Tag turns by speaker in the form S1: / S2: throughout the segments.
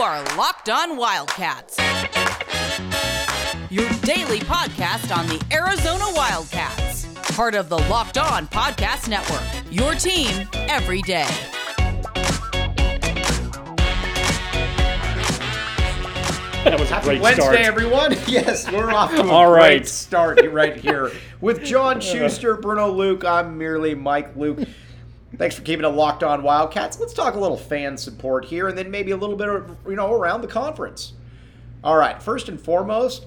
S1: are Locked On Wildcats, your daily podcast on the Arizona Wildcats, part of the Locked On Podcast Network. Your team every day.
S2: That was a
S3: Happy
S2: great
S3: Wednesday,
S2: start.
S3: everyone. Yes, we're off to a
S2: All
S3: great
S2: right.
S3: start right here with John Schuster, Bruno Luke. I'm merely Mike Luke. Thanks for keeping it locked on Wildcats. Let's talk a little fan support here, and then maybe a little bit of you know around the conference. All right, first and foremost,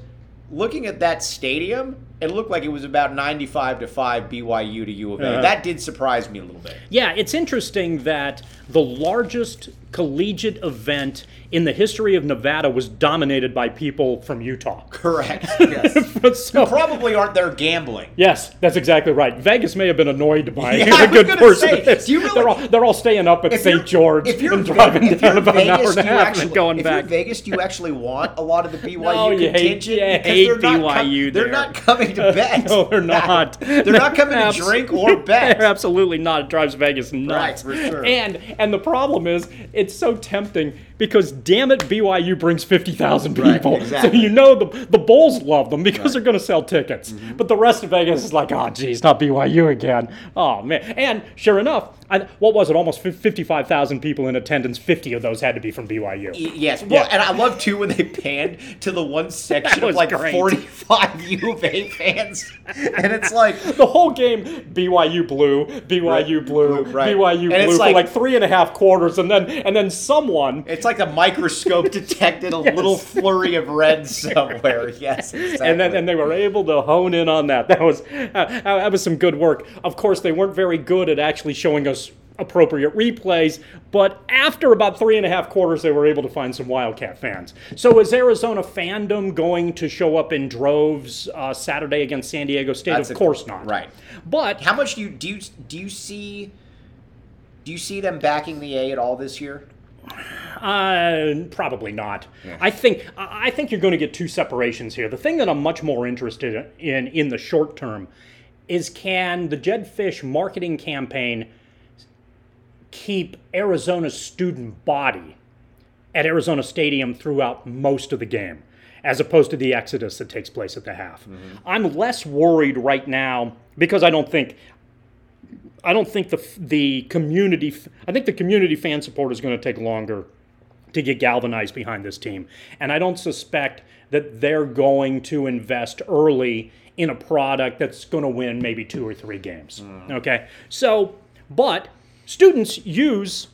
S3: looking at that stadium, it looked like it was about 95 to five BYU to U of A.
S2: Uh-huh.
S3: That did surprise me a little bit.
S2: Yeah, it's interesting that the largest collegiate event in the history of Nevada was dominated by people from Utah.
S3: Correct. Yes.
S2: so,
S3: Probably aren't there gambling.
S2: yes, that's exactly right. Vegas may have been annoyed by
S3: Yeah,
S2: a good portion
S3: say,
S2: this.
S3: you really-
S2: they're, all, they're all staying up at St. George
S3: if you're
S2: and driving
S3: if
S2: down about an hour
S3: Vegas,
S2: and a half
S3: actually,
S2: and going
S3: if
S2: back.
S3: you're Vegas, do you actually want a lot of the BYU
S2: No, you hate-
S3: contingent?
S2: you hate
S3: they're not com-
S2: BYU
S3: They're not coming to bet.
S2: No, they're not.
S3: they're not coming to drink or bet.
S2: They're absolutely not. It drives Vegas nuts.
S3: Right, for sure.
S2: And and the problem is, it's so tempting because damn it, BYU brings fifty thousand
S3: Right,
S2: people.
S3: exactly.
S2: So you know the the Bulls love them because they're going to sell tickets.
S3: Mm-hmm.
S2: But the rest of Vegas is like, oh geez, not BYU again. Oh man. And sure enough, I, what was it? Almost fifty-five thousand people in attendance. Fifty of those had to be from BYU.
S3: Y- Yes, well, and I love too when they panned to the one section of like
S2: great.
S3: 45 U of A fans, and it's like
S2: The whole game, BYU blue, BYU
S3: Right,
S2: blue,
S3: blue, right.
S2: BYU
S3: And it's
S2: blue for
S3: like-
S2: like three and a half quarters, and then and then someone
S3: it's like the microscope detected a little flurry of red somewhere. Yes, exactly.
S2: and then and they were able to hone in on that. That was uh, that was some good work. Of course, they weren't very good at actually showing us appropriate replays, but after about three and a half quarters, they were able to find some Wildcat fans. So is Arizona fandom going to show up in droves uh, Saturday against San Diego State?
S3: That's
S2: of
S3: a-
S2: course not.
S3: right.
S2: But
S3: How much do you do you do you see do you see them backing the A at all this year?
S2: Uh, probably not. I think I I think you're going to get two separations here. The thing that I'm much more interested in in the short term is can the Jedd Fisch marketing campaign keep Arizona's student body at Arizona Stadium throughout most of the game, as opposed to the exodus that takes place at the half. I'm less worried right now because I don't think I don't think the the community I think the community fan support is going to take longer to get galvanized behind this team. And I don't suspect that they're going to invest early in a product that's going to win maybe two or three games. Okay? So, but students use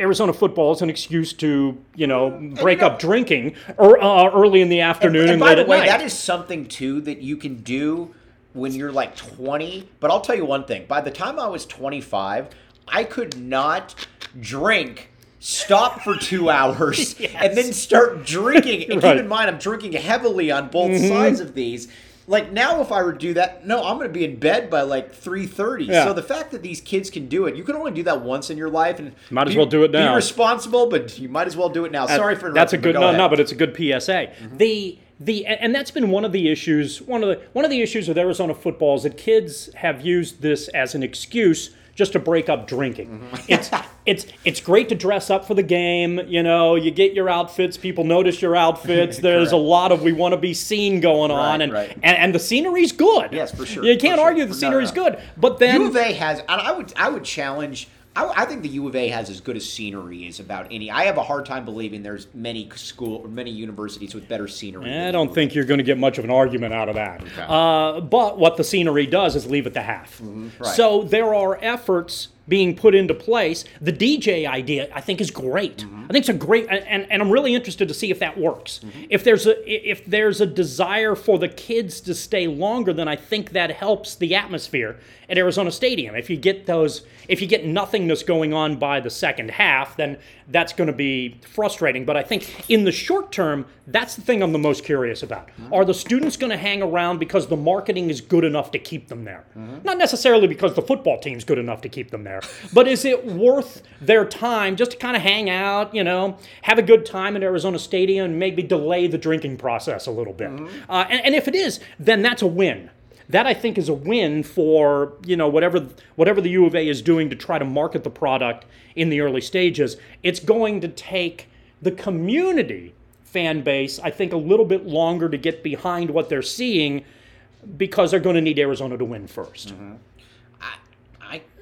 S2: Arizona football as an excuse to, you know, break
S3: know-
S2: up drinking or uh, early in the afternoon and,
S3: and by
S2: late
S3: the way,
S2: night.
S3: that is something too that you can do when you're like 20. But I'll tell you one thing: by the time I was 25, I could not drink, stop for two hours, and then start drinking. And
S2: Right. Mm-hmm.
S3: keep in mind, I'm drinking heavily on both sides of these. Like now, if I were to do that, no, I'm going to be in bed by like 3:30.
S2: Yeah.
S3: So the fact that these kids can do it, you can only do that once in your life, and
S2: Might as
S3: be-
S2: well do it now.
S3: Be responsible, but you might as well do it now. Sorry for that
S2: that's a good
S3: go
S2: no
S3: ahead.
S2: no but it's a good PSA the the and that's been one of the issues one of the one of the issues with Arizona football is that kids have used this as an excuse just to break up drinking mm-hmm. it's it's it's great to dress up for the game you know you get your outfits people notice your outfits there's a lot of we want to be seen going on
S3: Right,
S2: and,
S3: right.
S2: and and the scenery's good
S3: Yes, for sure,
S2: you can't argue the
S3: No,
S2: scenery's
S3: no.
S2: good but then
S3: U of A has, and I would, I would challenge. I, I think the U of A has as good a scenery as about any. I have a hard time believing there's many school or many universities with better scenery.
S2: I don't think you're going to get much of an argument out of that. Uh, but what the scenery does is leave it the half.
S3: Mm-hmm. right.
S2: So there are efforts being put into place. The DJ idea, I think, is great.
S3: Mm-hmm.
S2: I think it's a great, and, and I'm really interested to see if that works. Mm-hmm. If there's a if there's a desire for the kids to stay longer, then I think that helps the atmosphere at Arizona Stadium. If you get those, if you get nothingness going on by the second half, then that's going to be frustrating. But I think in the short term, that's the thing I'm the most curious about. Mm-hmm. Are the students going to hang around because the marketing is good enough to keep them there? Mm-hmm. Not necessarily because the football team's good enough to keep them there, but is it worth their time just to kind of hang out, you know, have a good time at Arizona Stadium and maybe delay the drinking process a little bit? Uh, and, and if it is, then that's a win. That I think is a win for you know whatever whatever the U of A is doing to try to market the product in the early stages. It's going to take The community fan base, I think, a little bit longer to get behind what they're seeing because they're going to need Arizona to win 1st
S3: I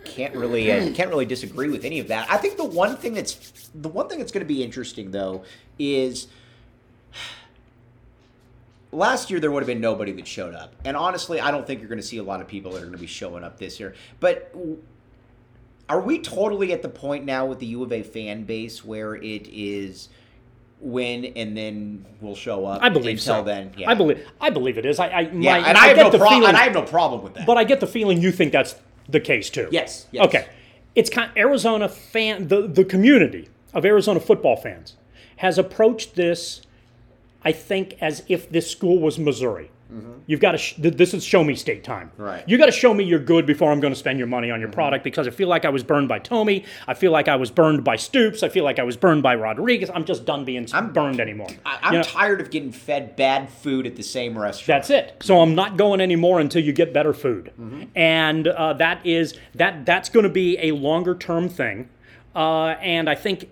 S3: can't really I can't really disagree with any of that. I think the one thing that's the one thing that's going to be interesting though is last year there would have been nobody that showed up. And honestly, I don't think you're going to see a lot of people that are going to be showing up this year. But are we totally at the point now with the U of A fan base where it is win and then we'll show up
S2: I believe
S3: until
S2: so.
S3: then? Yeah.
S2: I believe I believe it is. I, I
S3: Yeah,
S2: my-
S3: and I, have
S2: get
S3: no problem. And I have no problem with that.
S2: But I get the feeling you think that's the case too.
S3: Yes, yes.
S2: Okay. It's kind Arizona fan the the community of Arizona football fans has approached this I think as if this school was Missouri. You've got to. Sh- this is show me state time.
S3: Mm-hmm. Right.
S2: You got to show me you're good before I'm going to spend your money on your product because I feel like I was burned by Tomey. I feel like I was burned by Stoops. I feel like I was burned by Rodriguez. I'm just done being I'm, burned anymore.
S3: I, I'm
S2: You know?
S3: tired of getting fed bad food at the same restaurant.
S2: That's it. So I'm not going anymore until you get better food,
S3: Mm-hmm.
S2: and uh, that is that that's going to be a longer term thing, uh, and I think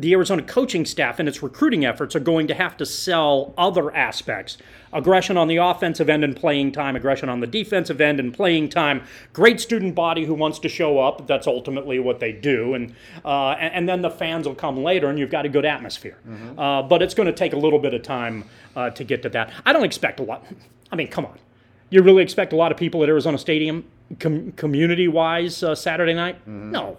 S2: the Arizona coaching staff and its recruiting efforts are going to have to sell other aspects. Aggression on the offensive end and playing time, aggression on the defensive end and playing time. Great student body who wants to show up. That's ultimately what they do. And, uh, and, then the fans will come later and you've got a good atmosphere. Uh, but it's going to take a little bit of time uh, to get to that. I don't expect a lot. I mean, come on. You really expect a lot of people at Arizona Stadium, com- community wise, uh, Saturday night? No.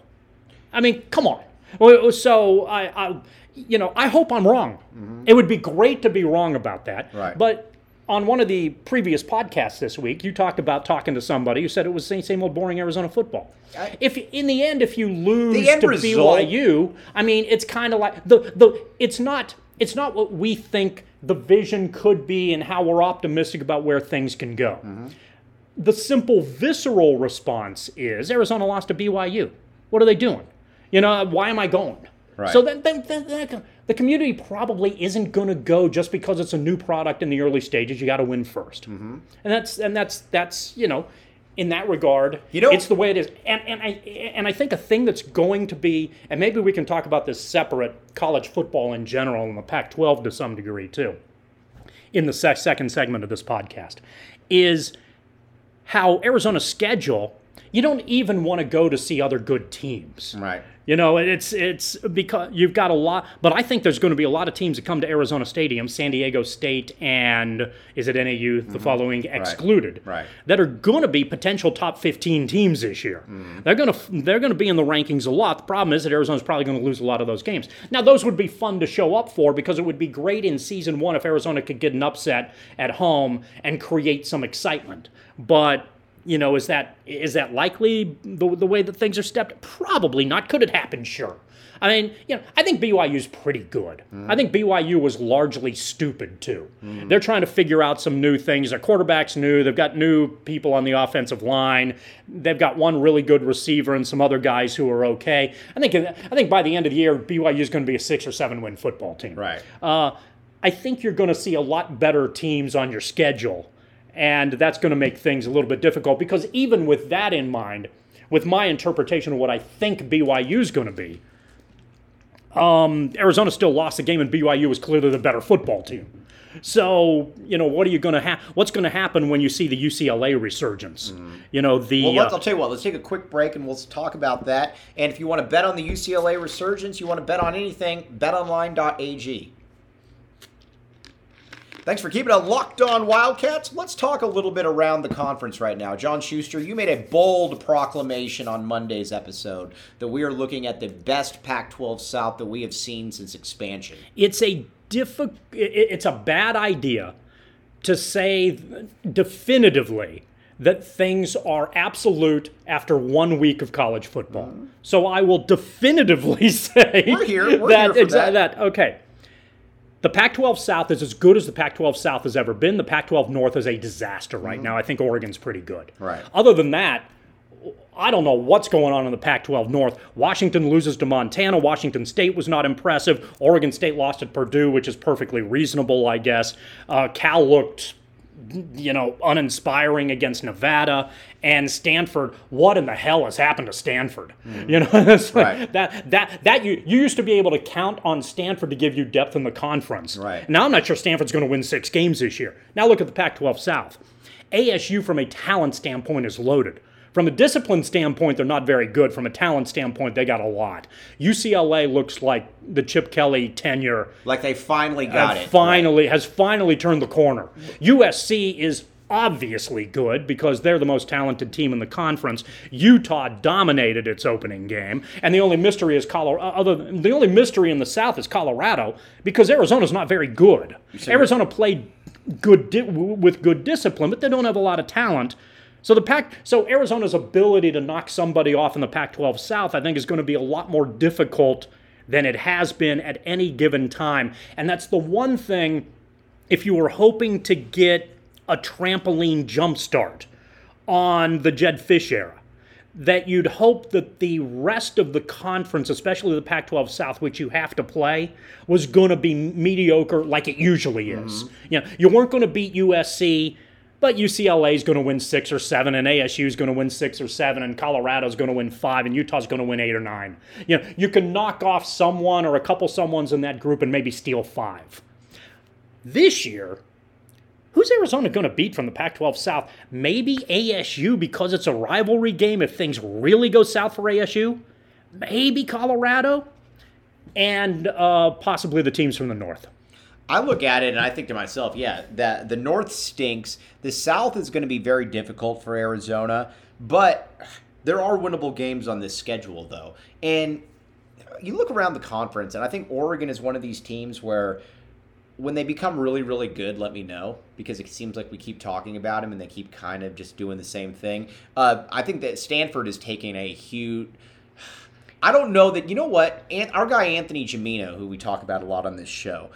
S2: I mean, come on. Well, So I, I, you know, I hope I'm wrong. It would be great to be wrong about that.
S3: Right.
S2: But on one of the previous podcasts this week, you talked about talking to somebody who said it was same same old boring Arizona football.
S3: I-
S2: if in the end, if you lose to
S3: result-
S2: BYU, I mean, it's kind of like the the. It's not. It's not what we think the vision could be and how we're optimistic about where things can go.
S3: Mm-hmm.
S2: The simple visceral response is Arizona lost to BYU. What are they doing? You know, why am I going?
S3: Right.
S2: So then, then, then, then the community probably isn't going to go just because it's a new product in the early stages. You got to win 1st
S3: Mm-hmm.
S2: and that's and that's that's you know, in that regard,
S3: You know-
S2: it's the way it is. And and I and I think a thing that's going to be, and maybe we can talk about this separate, college football in general and the Pac-12 to some degree too, in the sec- second segment of this podcast, is how Arizona's schedule. You don't even want to go to see other good teams.
S3: Right.
S2: You know, it's it's because you've got a lot, but I think there's going to be a lot of teams that come to Arizona Stadium, San Diego State, and is it NAU the following excluded,
S3: Mm-hmm. Right.
S2: That are going to be potential top 15 teams this year.
S3: Mm-hmm.
S2: They're going to they're going to be in the rankings a lot. The problem is that Arizona's probably going to lose a lot of those games. Now, those would be fun to show up for because it would be great in season one if Arizona could get an upset at home and create some excitement, but you know, is that is that likely the, the way that things are stepped? Probably not. Could it happen? Sure. I mean, you know, I think BYU's pretty good. I think BYU was largely stupid too. They're trying to figure out some new things. Their quarterback's new. They've got new people on the offensive line. They've got one really good receiver and some other guys who are okay. I think I think by the end of the year, BYU is going to be a six or seven win football team.
S3: Right.
S2: Uh, I think you're going to see a lot better teams on your schedule, and that's going to make things a little bit difficult because even with that in mind, with my interpretation of what I think BYU is going to be, um, Arizona still lost the game, and BYU was clearly the better football team. So, you know, what are you going to have? What's going to happen when you see the UCLA resurgence? You know, the
S3: Well, let's,
S2: uh,
S3: I'll tell you what. Let's take a quick break and we'll talk about that. And if you want to bet on the UCLA resurgence, you want to bet on anything, betonline.ag. Thanks for keeping it locked on Wildcats. Let's talk a little bit around the conference right now. John Schuster, you made a bold proclamation on Monday's episode that we are looking at the best Pac 12 South that we have seen since expansion.
S2: it's a diffi- it- it's a bad idea to say definitively that things are absolute after one week of college football. Mm-hmm. So I will definitively say
S3: We're here. We're
S2: that,
S3: here
S2: exa-
S3: that.
S2: okay. The Pac 12 South is as good as the Pac 12 South has ever been. The Pac 12 North is a disaster right now. I think Oregon's pretty good.
S3: Right.
S2: Other than that, I don't know what's going on in the Pac 12 North. Washington loses to Montana. Washington State was not impressive. Oregon State lost at Purdue, which is perfectly reasonable, I guess. Uh, Cal looked you know, uninspiring against Nevada and Stanford. What in the hell has happened to Stanford? Mm. You know, like
S3: Right.
S2: that that that you you used to be able to count on Stanford to give you depth in the conference.
S3: Right.
S2: Now I'm not sure Stanford's going to win six games this year. Now look at the Pac-12 South. ASU from a talent standpoint is loaded. From a discipline standpoint, they're not very good. From a talent standpoint, they got a lot. UCLA looks like the Chip Kelly tenure
S3: Like they finally got it.
S2: finally has finally turned the corner. USC is obviously good because they're the most talented team in the conference. Utah dominated its opening game, and the only mystery is Colorado. Uh, other the only mystery in the South is Colorado because Arizona's not very good. Arizona played good di- with good discipline, but they don't have a lot of talent. So the Pac, so Arizona's ability to knock somebody off in the Pac-12 South, I think, is going to be a lot more difficult than it has been at any given time. And that's the one thing. If you were hoping to get a trampoline jumpstart on the Jedd Fisch era, that you'd hope that the rest of the conference, especially the Pac 12 South, which you have to play, was going to be mediocre like it usually is. Mm-hmm. You know, you weren't going to beat USC, but UCLA is going to win six or seven, and ASU is going to win six or seven, and Colorado is going to win five, and Utah's going to win eight or nine. You know, you can knock off someone or a couple someones in that group and maybe steal five. This year, Who's Arizona going to beat from the Pac 12 South? Maybe ASU because it's a rivalry game if things really go south for ASU. Maybe Colorado. And uh, possibly the teams from the North.
S3: I look at it and I think to myself, yeah, that the North stinks. The South is going to be very difficult for Arizona, but there are winnable games on this schedule, though. And you look around the conference, and I think Oregon is one of these teams where when they become really, really good, let me know because it seems like we keep talking about them and they keep kind of just doing the same thing. Uh, I think that Stanford is taking a huge. I don't know that you know what our guy Anthony Gimino, who we talk about a lot on this show,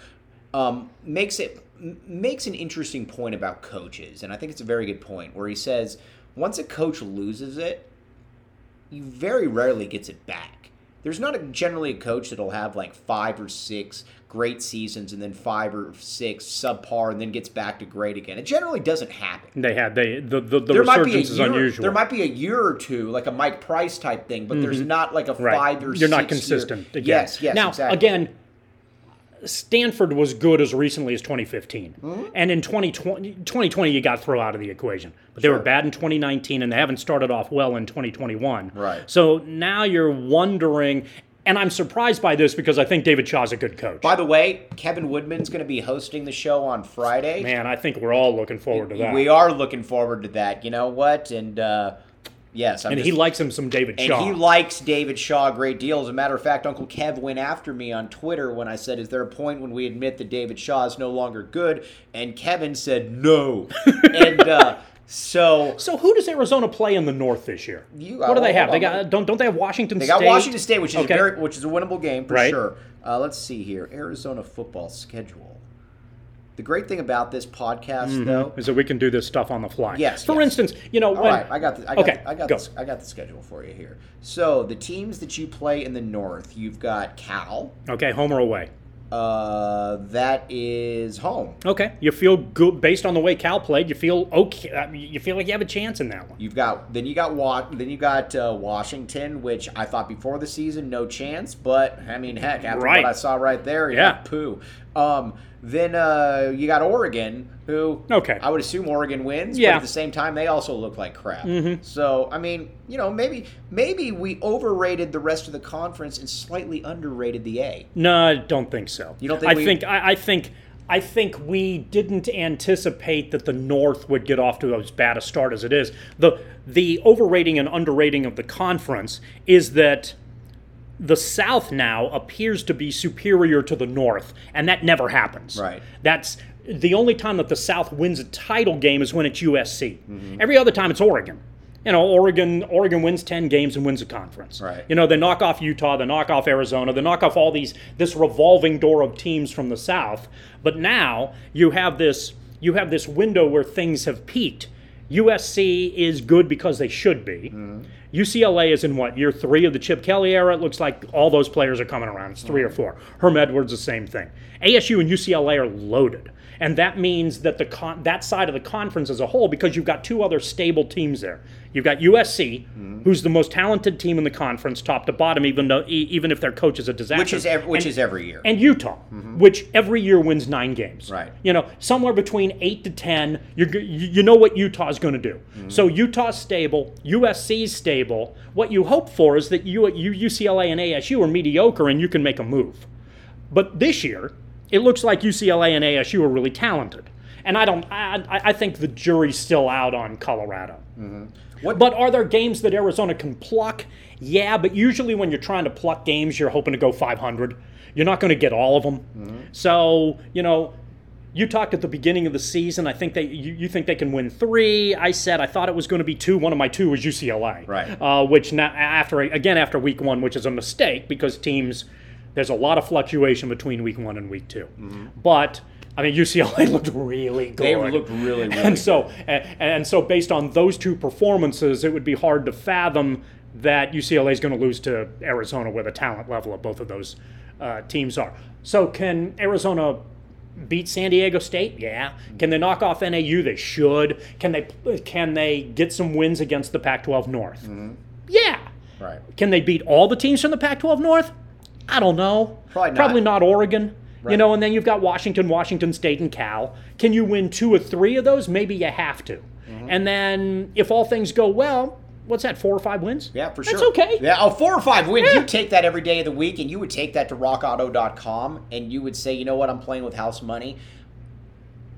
S3: um, makes it m- makes an interesting point about coaches, and I think it's a very good point where he says once a coach loses it, he very rarely gets it back. There's not a, generally a coach that'll have like five or six great seasons and then five or six subpar and then gets back to great again. It generally doesn't happen.
S2: They had they the the, the
S3: There might be a
S2: resurgence is
S3: year,
S2: unusual.
S3: there might be a year or two, like a Mike Price type thing, but there's not like a
S2: Mm-hmm. right.
S3: five or
S2: You're not
S3: six year-
S2: consistent. Again.
S3: Yes, yes.
S2: Now
S3: exactly.
S2: again, Stanford was good as recently as 2015.
S3: Mm-hmm.
S2: And in 2020, 2020, you got to throw out of the equation. But they were bad in 2019, and they haven't started off well in 2021.
S3: Right.
S2: So now you're wondering, and I'm surprised by this because I think David Shaw's a good coach.
S3: By the way, Kevin Woodman's going to be hosting the show on Friday.
S2: Man, I think we're all looking forward to that.
S3: We are looking forward to that. You know what? And uh, yes, I'm
S2: and
S3: just,
S2: he likes him some David
S3: and
S2: Shaw.
S3: he likes David Shaw a great deal. As a matter of fact, Uncle Kev went after me on Twitter when I said, "Is there a point when we admit that David Shaw is no longer good?" And Kevin said, "No." and uh, so
S2: so who does Arizona play in the North this year?
S3: You-
S2: what do they have?
S3: on,
S2: They got don't don't they have Washington
S3: they
S2: State?
S3: got Washington State, which is
S2: Okay.
S3: a very which is a winnable game for
S2: Right.
S3: sure. Uh, let's see here, Arizona football schedule. The great thing about this podcast, though,
S2: is that we can do this stuff on the fly.
S3: Yes,
S2: For
S3: yes.
S2: instance, you know
S3: All
S2: when
S3: right, I got the I got,
S2: Okay,
S3: I got
S2: go.
S3: the, I got the schedule for you here. So the teams that you play in the North, you've got Cal.
S2: okay, home or away.
S3: Uh, that is home.
S2: Okay, you feel good based on the way Cal played. You feel okay. You feel like you have a chance in that one.
S3: You've got then you got Wa- then you got uh, Washington, which I thought before the season no chance, but I mean heck after
S2: Right.
S3: what I saw right there,
S2: Yeah.
S3: yeah, poo. Um, then uh, you got Oregon, who
S2: Okay.
S3: I would assume Oregon wins,
S2: Yeah.
S3: but at the same time they also look like crap. So I mean, you know, maybe maybe we overrated the rest of the conference and slightly underrated the A.
S2: No, I don't think so.
S3: You don't think
S2: I
S3: we-
S2: think I, I think I think we didn't anticipate that the North would get off to as bad a start as it is. the The overrating and underrating of the conference is that the South now appears to be superior to the North, and that never happens.
S3: Right.
S2: That's the only time that the South wins a title game is when it's USC. Mm-hmm. Every other time it's Oregon. You know, Oregon Oregon wins 10 games and wins a conference.
S3: Right.
S2: You know, they knock off Utah, they knock off Arizona, they knock off all these this revolving door of teams from the South. But now you have this you have this window where things have peaked. USC is good because they should be. Mm-hmm. UCLA is in what year three of the Chip Kelly era. It looks like all those players are coming around. It's 3 or four. Herm Edwards, the same thing. ASU and UCLA are loaded, and that means that the con- that side of the conference as a whole, because you've got two other stable teams there. You've got USC,
S3: Mm-hmm.
S2: who's the most talented team in the conference, top to bottom, even though e- even if their coach is a disaster.
S3: Which is every, which
S2: And-
S3: is every year.
S2: and Utah, which every year wins nine games.
S3: Right.
S2: You know, somewhere between eight to ten. You're, you you know what Utah is going to do. So Utah's stable, USC's stable. What you hope for is that you, you UCLA and ASU are mediocre, and you can make a move. But this year, it looks like UCLA and ASU are really talented. And I don't. I, I think the jury's still out on Colorado.
S3: What-
S2: But are there games that Arizona can pluck? Yeah, but usually when you're trying to pluck games, you're hoping to go 500. You're not going to get all of them. So you know, you talked at the beginning of the season. I think they you, you think they can win three. I said I thought it was going to be two. One of my two was UCLA.
S3: Right.
S2: Uh, which now after again after week one, which is a mistake because teams there's a lot of fluctuation between week one and week 2 But I mean UCLA looked really good.
S3: They looked really, really
S2: and so and, and so based on those two performances, it would be hard to fathom that UCLA is going to lose to Arizona where the talent level of both of those uh, teams are. So can Arizona beat San Diego State? Yeah. Can they knock off NAU? They should. Can they can they get some wins against the Pac-12 North? Yeah.
S3: Right.
S2: Can they beat all the teams from the Pac-12 North? I don't know.
S3: Probably not.
S2: Probably not Oregon. You know, and then you've got Washington, Washington State, and Cal. Can you win two or three of those? Maybe you have to.
S3: Mm-hmm.
S2: And then if all things go well, what's that? Four or five wins?
S3: Yeah, for
S2: That's
S3: sure.
S2: okay.
S3: Yeah, oh, four or five wins.
S2: Yeah.
S3: You take that every day of the week, and you would take that to RockAuto.com, and you would say, you know what, I'm playing with house money.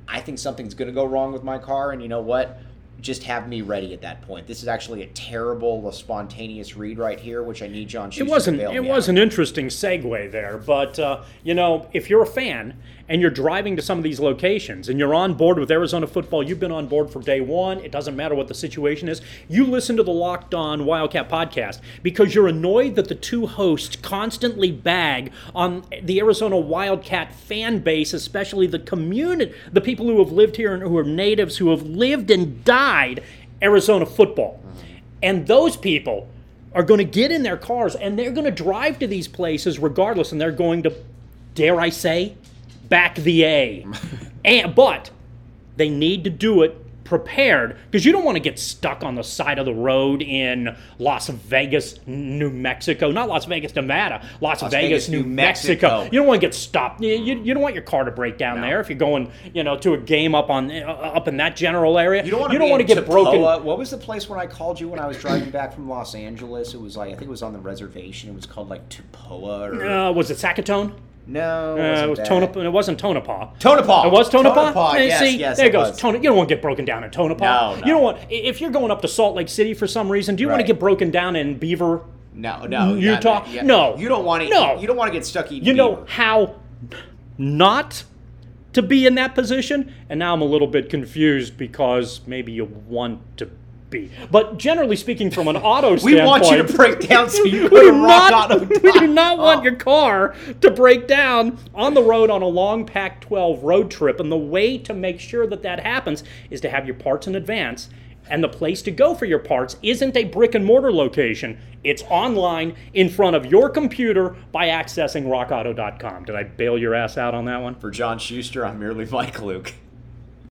S3: I think something's going to go wrong with my car, and you know what? Just have me ready at that point. This is actually a terrible, a spontaneous read right here, which I need John Schuster
S2: It wasn't.
S3: to bail
S2: It was
S3: out.
S2: an interesting segue there, but uh, you know, if you're a fan and you're driving to some of these locations and you're on board with Arizona football, you've been on board for day one. It doesn't matter what the situation is. You listen to the Locked On Wildcat podcast because you're annoyed that the two hosts constantly bag on the Arizona Wildcat fan base, especially the community, the people who have lived here and who are natives, who have lived and died Arizona football. And those people are going to get in their cars and they're going to drive to these places regardless, and they're going to, dare I say, back the A. and but they need to do it prepared because you don't want to get stuck on the side of the road in Las Vegas, New Mexico. Not Las Vegas, Nevada. Las, Vegas,
S3: Vegas,
S2: New, Mexico.
S3: Mexico.
S2: You don't want to get stopped. You, you, you don't want your car to break down there if you're going, you know, to a game up on uh, up in that general area.
S3: You don't want to,
S2: you don't want to get broken.
S3: What was the place when I called you when I was driving back from Los Angeles? It was like I think it was on the reservation. It was called like Tupoa or
S2: Uh, was it Sackatone?
S3: No,
S2: Uh, it was. Tonopah. It wasn't Tonopah.
S3: Tonopah.
S2: It was Tonopah.
S3: Tonopah, yes,
S2: See,
S3: yes,
S2: there
S3: it
S2: goes
S3: was.
S2: Tona. You don't want to get broken down in Tonopah.
S3: No,
S2: You don't want if you're going up to Salt Lake City for some reason. Do you want to get broken down in Beaver?
S3: No, no,
S2: Utah?
S3: yeah, yeah.
S2: No.
S3: You don't want to.
S2: No.
S3: you don't want to get stuck eating.
S2: You know
S3: beaver.
S2: how not to be in that position, and now I'm a little bit confused because maybe you want to be. But generally speaking, from an auto standpoint, we
S3: want you to break down so you
S2: we
S3: go to
S2: not,
S3: rockauto.com.
S2: we do not want oh. your car to break down on the road on a long Pac 12 road trip. And the way to make sure that that happens is to have your parts in advance. And the place to go for your parts isn't a brick and mortar location, it's online in front of your computer by accessing rockauto.com. Did I bail your ass out on that one?
S3: For John Schuster, I'm merely Mike Luke.